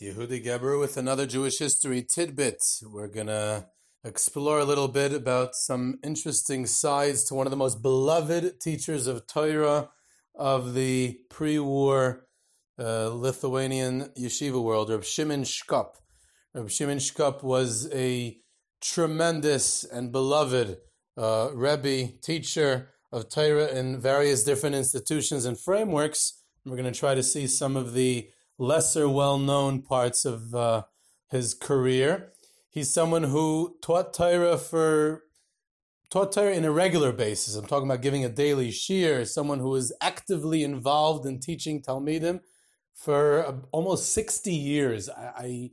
Yehuda Geber with another Jewish history tidbit. We're going to explore a little bit about some interesting sides to one of the most beloved teachers of Torah of the pre-war uh, Lithuanian yeshiva world, Reb Shimon Shkop. Reb Shimon Shkop was a tremendous and beloved uh, Rebbe, teacher of Torah in various different institutions and frameworks. We're going to try to see some of the lesser well known parts of uh, his career. He's someone who taught Torah for taught Torah in a regular basis. I'm talking about giving a daily shiur. Someone who is actively involved in teaching Talmidim for uh, almost 60 years. I, I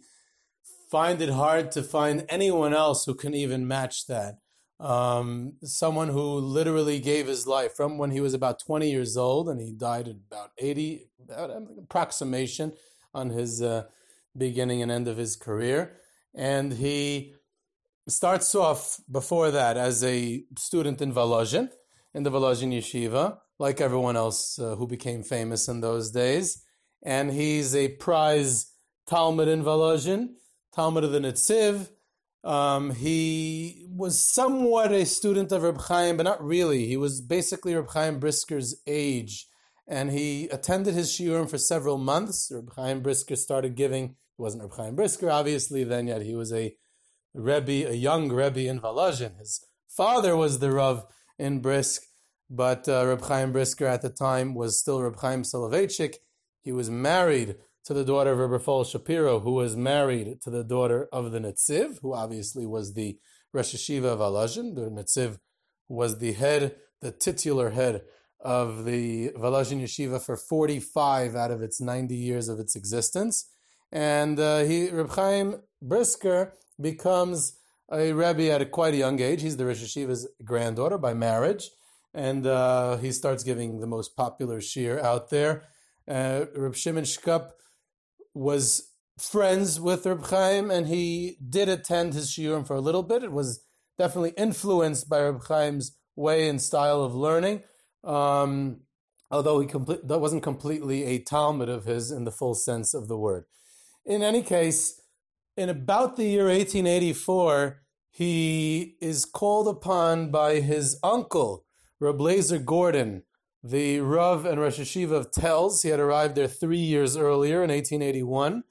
find it hard to find anyone else who can even match that. Um, someone who literally gave his life from when he was about 20 years old and he died at about 80, about approximation on his uh, beginning and end of his career. And he starts off before that as a student in Volozhin, in the Volozhin yeshiva, like everyone else uh, who became famous in those days. And he's a prize Talmid in Volozhin, Talmid of the Netziv, um, he was somewhat a student of Reb Chaim, but not really. He was basically Reb Chaim Brisker's age, and he attended his shiurim for several months. Reb Chaim Brisker started giving. He wasn't Reb Chaim Brisker, obviously, then yet. He was a Rebbe, a young Rebbe in Volozhin. His father was the Rav in Brisk, but uh, Reb Chaim Brisker at the time was still Reb Chaim Soloveitchik. He was married to the daughter of Rabbi Shapiro, who was married to the daughter of the Netziv, who obviously was the Rosh Yeshiva of Volozhin. The Netziv was the head, the titular head of the Volozhin Yeshiva for 45 out of its 90 years of its existence. And uh, he, Reb Chaim Brisker becomes a Rebbe at a quite a young age. He's the Rosh Yeshiva's granddaughter by marriage. And uh, he starts giving the most popular shiur out there. Uh, Reb Shimon Shkop was friends with Reb Chaim, and he did attend his shiurim for a little bit. It was definitely influenced by Reb Chaim's way and style of learning, um, although he complete, that wasn't completely a Talmid of his in the full sense of the word. In any case, in about the year 1884, he is called upon by his uncle, Reb Lazer Gordon, the Rav and Rosh Yeshiva of Telz. He had arrived there three years earlier in 1881.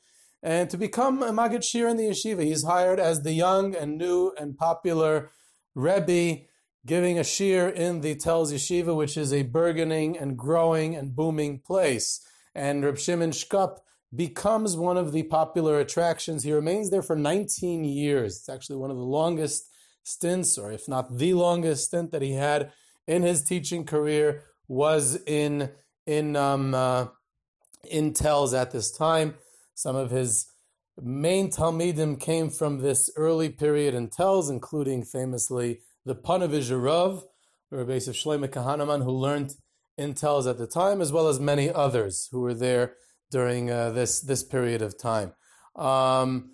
And to become a Maggid Shiur in the yeshiva, he's hired as the young and new and popular Rebbe, giving a shiur in the Telz Yeshiva, which is a burgeoning and growing and booming place. And Reb Shimon Shkop becomes one of the popular attractions. He remains there for 19 years. It's actually one of the longest stints, or if not the longest stint that he had in his teaching career, was in in um, uh, in Telz at this time. Some of his main Talmidim came from this early period in Telz, including famously the Panovizh Rav, Rabbi of Shlomo Kahaneman, who learned in Telz at the time, as well as many others who were there during uh, this this period of time. Um,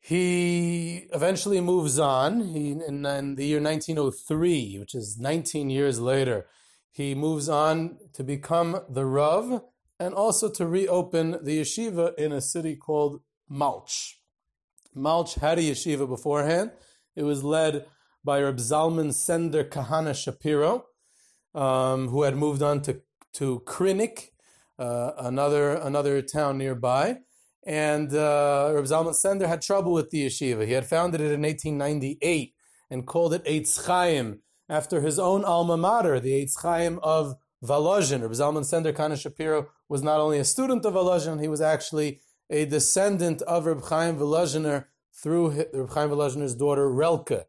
he eventually moves on. He in, in the year 1903, which is 19 years later, he moves on to become the Rav and also to reopen the yeshiva in a city called Malch. Malch had a yeshiva beforehand. It was led by Reb Zalman Sender Kahana Shapiro, um, who had moved on to, to Krinik, uh, another, another town nearby. And uh, Reb Zalman Sender had trouble with the yeshiva. He had founded it in 1898 and called it Eitz Chaim, after his own alma mater, the Eitz Chaim of Volozhin. Reb Zalman Sender Kahana Shapiro was not only a student of Volozhin, he was actually a descendant of Reb Chaim Volozhiner through Reb Chaim Volozhiner's daughter Relka.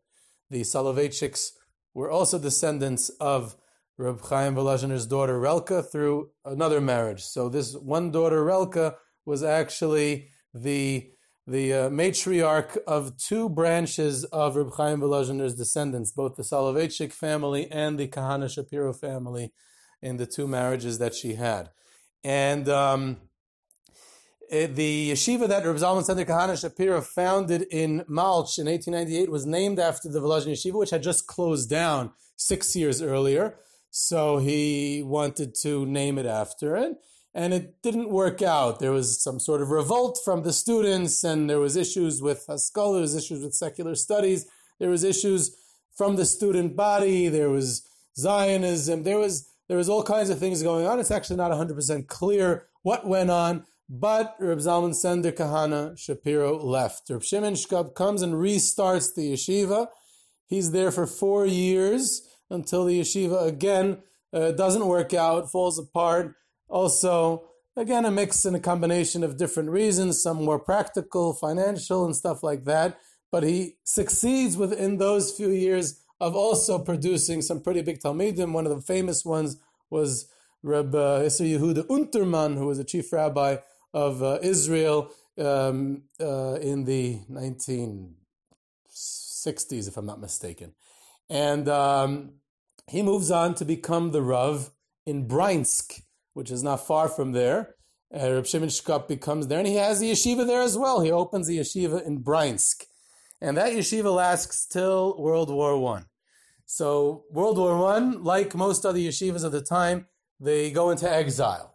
The Soloveitchiks were also descendants of Reb Chaim Volozhiner's daughter Relka through another marriage. So this one daughter Relka was actually the the uh, matriarch of two branches of Reb Chaim Volozhiner's descendants, both the Soloveitchik family and the Kahana Shapiro family, in the two marriages that she had. And um, eh, the yeshiva that Reb Zalman Sender Kahana Shapiro founded in Malch in 1898 was named after the Volozhin yeshiva, which had just closed down six years earlier. So he wanted to name it after it. And it didn't work out. There was some sort of revolt from the students, and there was issues with Haskalah, there was issues with secular studies, there was issues from the student body, there was Zionism, there was there was all kinds of things going on. It's actually not 100% clear what went on, but Reb Zalman Sender Kahana Shapiro left. Reb Shimon Shkop comes and restarts the yeshiva. He's there for four years until the yeshiva again uh, doesn't work out, falls apart. Also, again, a mix and a combination of different reasons, some more practical, financial, and stuff like that. But he succeeds within those few years of also producing some pretty big Talmidim. One of the famous ones was Reb uh, Isser Yehuda Unterman, who was a chief rabbi of uh, Israel um, uh, in the 1960s, if I'm not mistaken. And um, he moves on to become the Rav in Brainsk, which is not far from there. Uh, Reb Shimon Shkop becomes there, and he has the yeshiva there as well. He opens the yeshiva in Brainsk. And that yeshiva lasts till World War One. So World War One, like most other yeshivas of the time, they go into exile.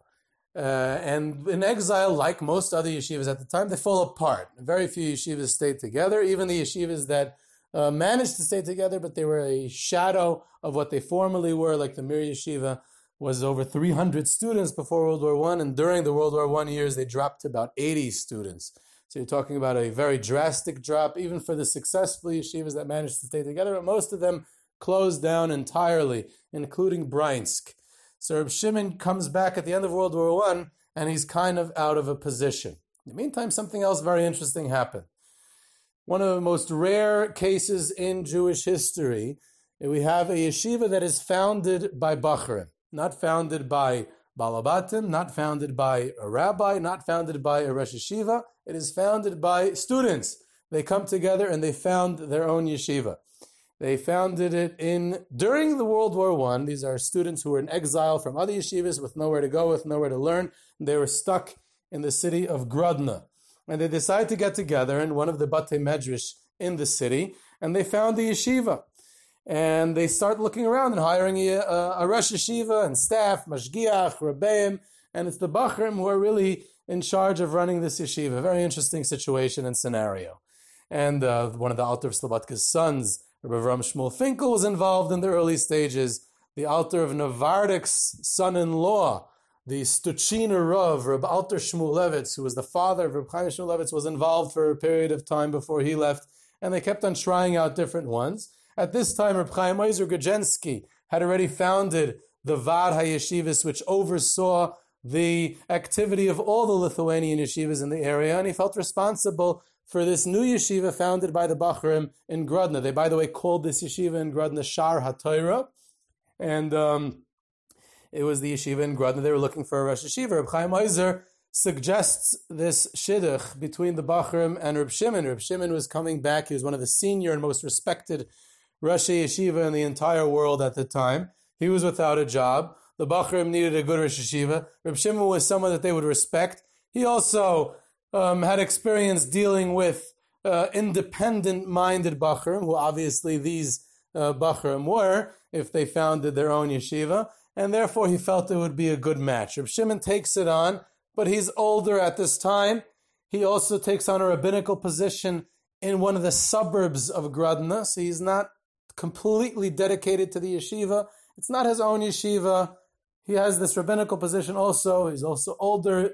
Uh, and in exile, like most other yeshivas at the time, they fall apart. Very few yeshivas stay together. Even the yeshivas that uh, managed to stay together, but they were a shadow of what they formerly were, like the Mir Yeshiva was over 300 students before World War One, and during the World War One years, they dropped to about 80 students. So you're talking about a very drastic drop, even for the successful yeshivas that managed to stay together. But most of them closed down entirely, including Brainsk. So Reb Shimon comes back at the end of World War One, and he's kind of out of a position. In the meantime, something else very interesting happened. One of the most rare cases in Jewish history, we have a yeshiva that is founded by Bachrim, not founded by Balabatim, not founded by a rabbi, not founded by a Rosh Yeshiva. It is founded by students. They come together and they found their own yeshiva. They founded it in during the World War One. These are students who were in exile from other yeshivas with nowhere to go, with nowhere to learn. They were stuck in the city of Grodno, and they decided to get together in one of the Bate Medrash in the city, and they found the yeshiva. And they start looking around and hiring a, a Rosh Yeshiva and staff, Mashgiach, Rebbeim, and it's the Bachrim who are really in charge of running this yeshiva. Very interesting situation and scenario. And uh, one of the Alter of Slobodka's sons, Rabbi Avram Shmuel Finkel was involved in the early stages. The Alter of Novardik's son-in-law, the Stuchina Rav, Rabbi Alter Shmulevitz, who was the father of Rabbi Chaim Shmulevitz, was involved for a period of time before he left, and they kept on trying out different ones. At this time, Rabbi Chaim Ozer Grodzinski had already founded the Vad HaYeshivas, which oversaw the activity of all the Lithuanian yeshivas in the area, and he felt responsible for this new yeshiva founded by the Bachrim in Grodno. They, by the way, called this yeshiva in Grodno Shar HaTorah, and um, it was the yeshiva in Grodno. They were looking for a Rosh Yeshiva. Reb Chaim Ozer suggests this shidduch between the Bachrim and Reb Shimon. Reb Shimon was coming back. He was one of the senior and most respected Rosh Yeshiva in the entire world at the time. He was without a job. The Bachrim needed a good Rosh Yeshiva. Reb Shimon was someone that they would respect. He also um, had experience dealing with uh, independent-minded Bachrim, who obviously these uh, Bachrim were, if they founded their own yeshiva, and therefore he felt it would be a good match. Reb Shimon takes it on, but he's older at this time. He also takes on a rabbinical position in one of the suburbs of Grodno, so he's not completely dedicated to the yeshiva. It's not his own yeshiva. He has this rabbinical position also. He's also older,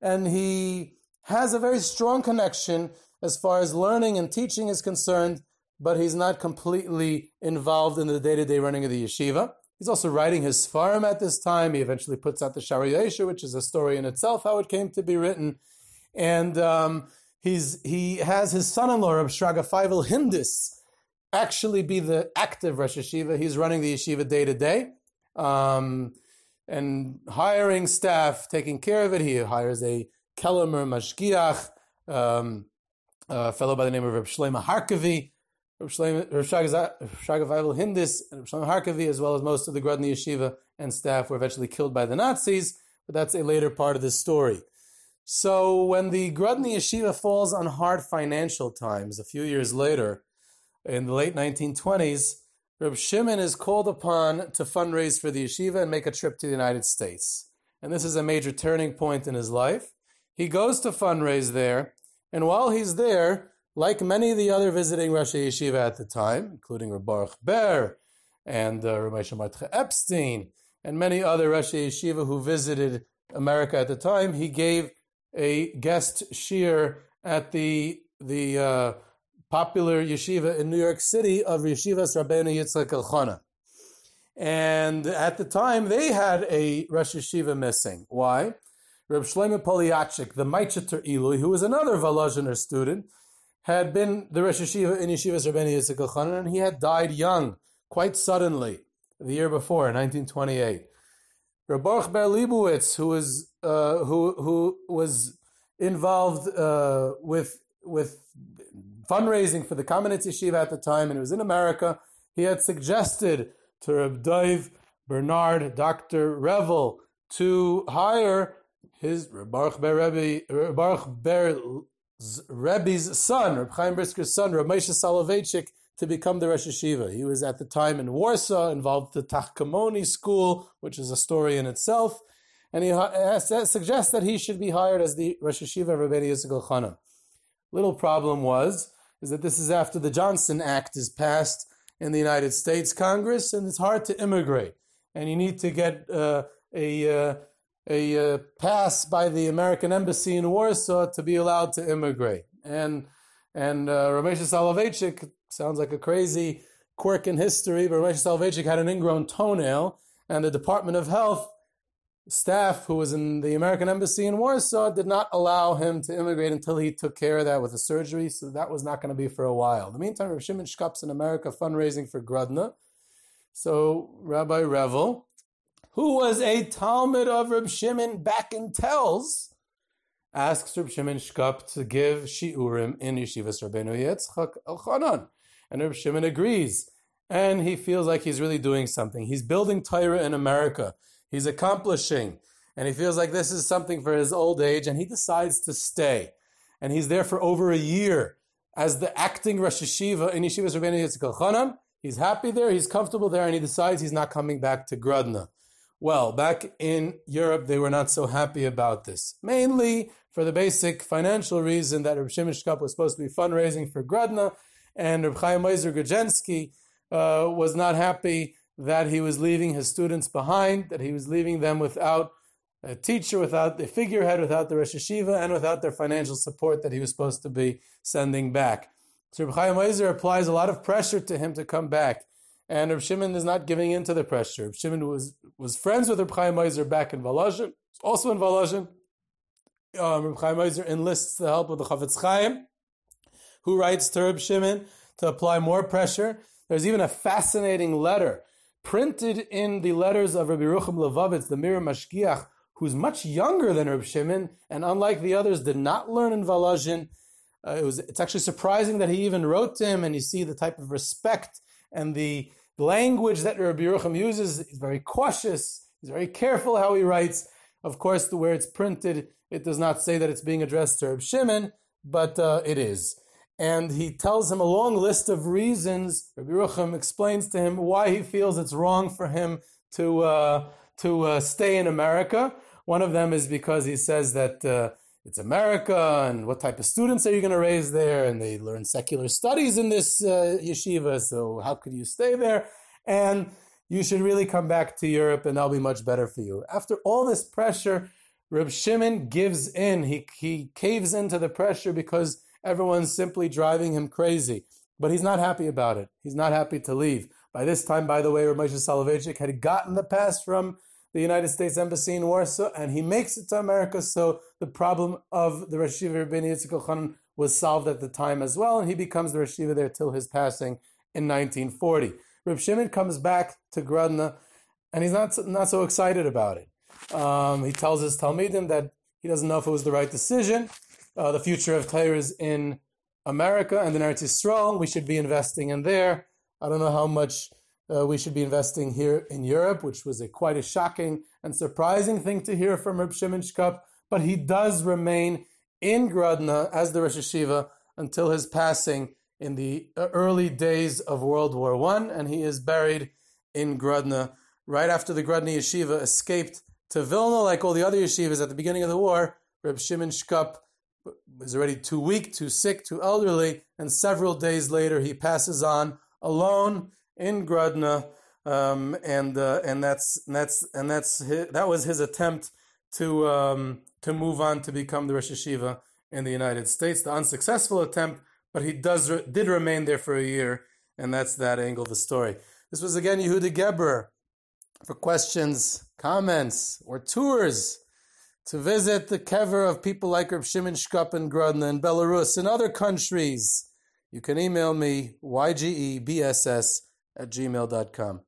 and he has a very strong connection as far as learning and teaching is concerned, but he's not completely involved in the day-to-day running of the yeshiva. He's also writing his Sfarim at this time. He eventually puts out the Shari which is a story in itself, how it came to be written. And um, he's, he has his son-in-law, Reb Shraga Feivel Hindis, actually be the active Rosh Yeshiva. He's running the yeshiva day to day. Um, and hiring staff, taking care of it. He hires a Kellemer Mashgiach, um, a fellow by the name of Reb Shlema Harkavi, Reb Shraga Feivel Hindis, and Reb Harkavi, as well as most of the Grodno Yeshiva and staff were eventually killed by the Nazis, but that's a later part of the story. So when the Grodno Yeshiva falls on hard financial times a few years later, in the late 1920s, Reb Shimon is called upon to fundraise for the yeshiva and make a trip to the United States. and this is a major turning point in his life. He goes to fundraise there, and while he's there, like many of the other visiting Rashi Yeshiva at the time, including Reb Baruch Ber and uh, Rabbi Epstein, and many other Rashi Yeshiva who visited America at the time, he gave a guest shiur at the the uh, popular yeshiva in New York City of Yeshivas Rabbeinu Yitzchak Elchanan. And at the time, they had a Rosh Yeshiva missing. Why? Reb Shlomo Polyachik, the Maicheter Ilui, who was another Volozhiner student, had been the Rosh Yeshiva in Yeshivas Rabbeinu Yitzchak Elchanan, and he had died young, quite suddenly, the year before, 1928. Reb Baruch Ber who was uh, who who was involved uh, with with fundraising for the Kamenetz Yeshiva at the time, and it was in America. He had suggested to Reb Dov Bernard, Dr. Revel, to hire his Ber Rebbe, Baruch Ber Rebbe's son, Reb Chaim Brisker's son, Reb Moshe Soloveitchik, to become the Rosh Yeshiva. He was at the time in Warsaw, involved the Tachkemoni school, which is a story in itself, and he suggests that he should be hired as the Rosh Yeshiva of Rabbi Yitzchak Chanan. Little problem was is that this is after the Johnson Act is passed in the United States Congress, and it's hard to immigrate, and you need to get uh, a uh, a uh, pass by the American embassy in Warsaw to be allowed to immigrate. And and uh, Ramesh Soloveitchik sounds like a crazy quirk in history, but Ramesh Soloveitchik had an ingrown toenail, and the Department of Health staff who was in the American embassy in Warsaw did not allow him to immigrate until he took care of that with a surgery, so that was not going to be for a while. In the meantime, Rav Shimon Shkop's in America fundraising for Grodna. So Rabbi Revel, who was a Talmid of Reb Shimon back in Telz, asks Reb Shimon Shkop to give Shiurim in Yeshivas Rabbeinu Yitzchak Elchanan. And Reb Shimon agrees. And he feels like he's really doing something. He's building Torah in America. He's accomplishing. And he feels like this is something for his old age. And he decides to stay. And he's there for over a year as the acting Rosh Yeshiva in Yeshivas Rabbeinu Yitzchak Elchanan. He's happy there, he's comfortable there, and he decides he's not coming back to Grodna. Well, back in Europe, they were not so happy about this. Mainly for the basic financial reason that Reb Shimon was supposed to be fundraising for Grodna, and Reb Chaim Grodzinski uh, was not happy that he was leaving his students behind, that he was leaving them without a teacher, without the figurehead, without the Rosh Yeshiva, and without their financial support that he was supposed to be sending back. So Reb Chaim Ozer applies a lot of pressure to him to come back. And Reb Shimon is not giving in to the pressure. Reb Shimon was, was friends with Reb Chaim Ozer back in Volozhin, also in Volozhin. Um, Reb Chaim Ozer enlists the help of the Chafetz Chaim, who writes to Reb Shimon to apply more pressure. There's even a fascinating letter printed in the letters of Rabbi Rucham Levovitz, the Mir Mashgiach, who's much younger than Rabbi Shimon, and unlike the others, did not learn in Volozhin. Uh, it was, it's actually surprising that he even wrote to him, and you see the type of respect and the language that Rabbi Yerucham uses is very cautious. He's very careful how he writes. Of course, the where it's printed, it does not say that it's being addressed to Rabbi Shimon, but uh, it is. And he tells him a long list of reasons. Rabbi Yerucham explains to him why he feels it's wrong for him to uh, to uh, stay in America. One of them is because he says that uh, it's America and what type of students are you going to raise there? And they learn secular studies in this uh, yeshiva, so how could you stay there? And you should really come back to Europe and that'll be much better for you. After all this pressure, Reb Shimon gives in. He, he caves into the pressure because everyone's simply driving him crazy. But he's not happy about it. He's not happy to leave. By this time, by the way, Rav Moshe Soloveitchik had gotten the pass from the United States Embassy in Warsaw, and he makes it to America. So the problem of the Rosh Yeshiva Rabbeinu Yitzchak Elchanan was solved at the time as well, and he becomes the Rosh Yeshiva there till his passing in 1940. Reb Shimon comes back to Grodna, and he's not not so excited about it. Um, he tells his Talmidim that he doesn't know if it was the right decision. Uh, the future of is in America and in Eretz Yisrael. We should be investing in there. I don't know how much uh, we should be investing here in Europe, which was a quite a shocking and surprising thing to hear from Reb Shimon Shkop. But he does remain in Grodno as the Rosh Yeshiva until his passing in the uh, early days of World War One, and he is buried in Grodno right after the Grodno Yeshiva escaped to Vilna, like all the other yeshivas at the beginning of the war, Reb Shimon Shkop was already too weak, too sick, too elderly, and several days later he passes on alone in Grodno, um, and uh, and that's and that's and that's his, that was his attempt to um, to move on to become the Rosh Yeshiva in the United States. The unsuccessful attempt, but he does did remain there for a year, and that's that angle of the story. This was again Yehuda Geber. For questions, comments, or tours to visit the kever of people like Reb Shimon Shkop in in Belarus and other countries, you can email me ygebss at gmail.com.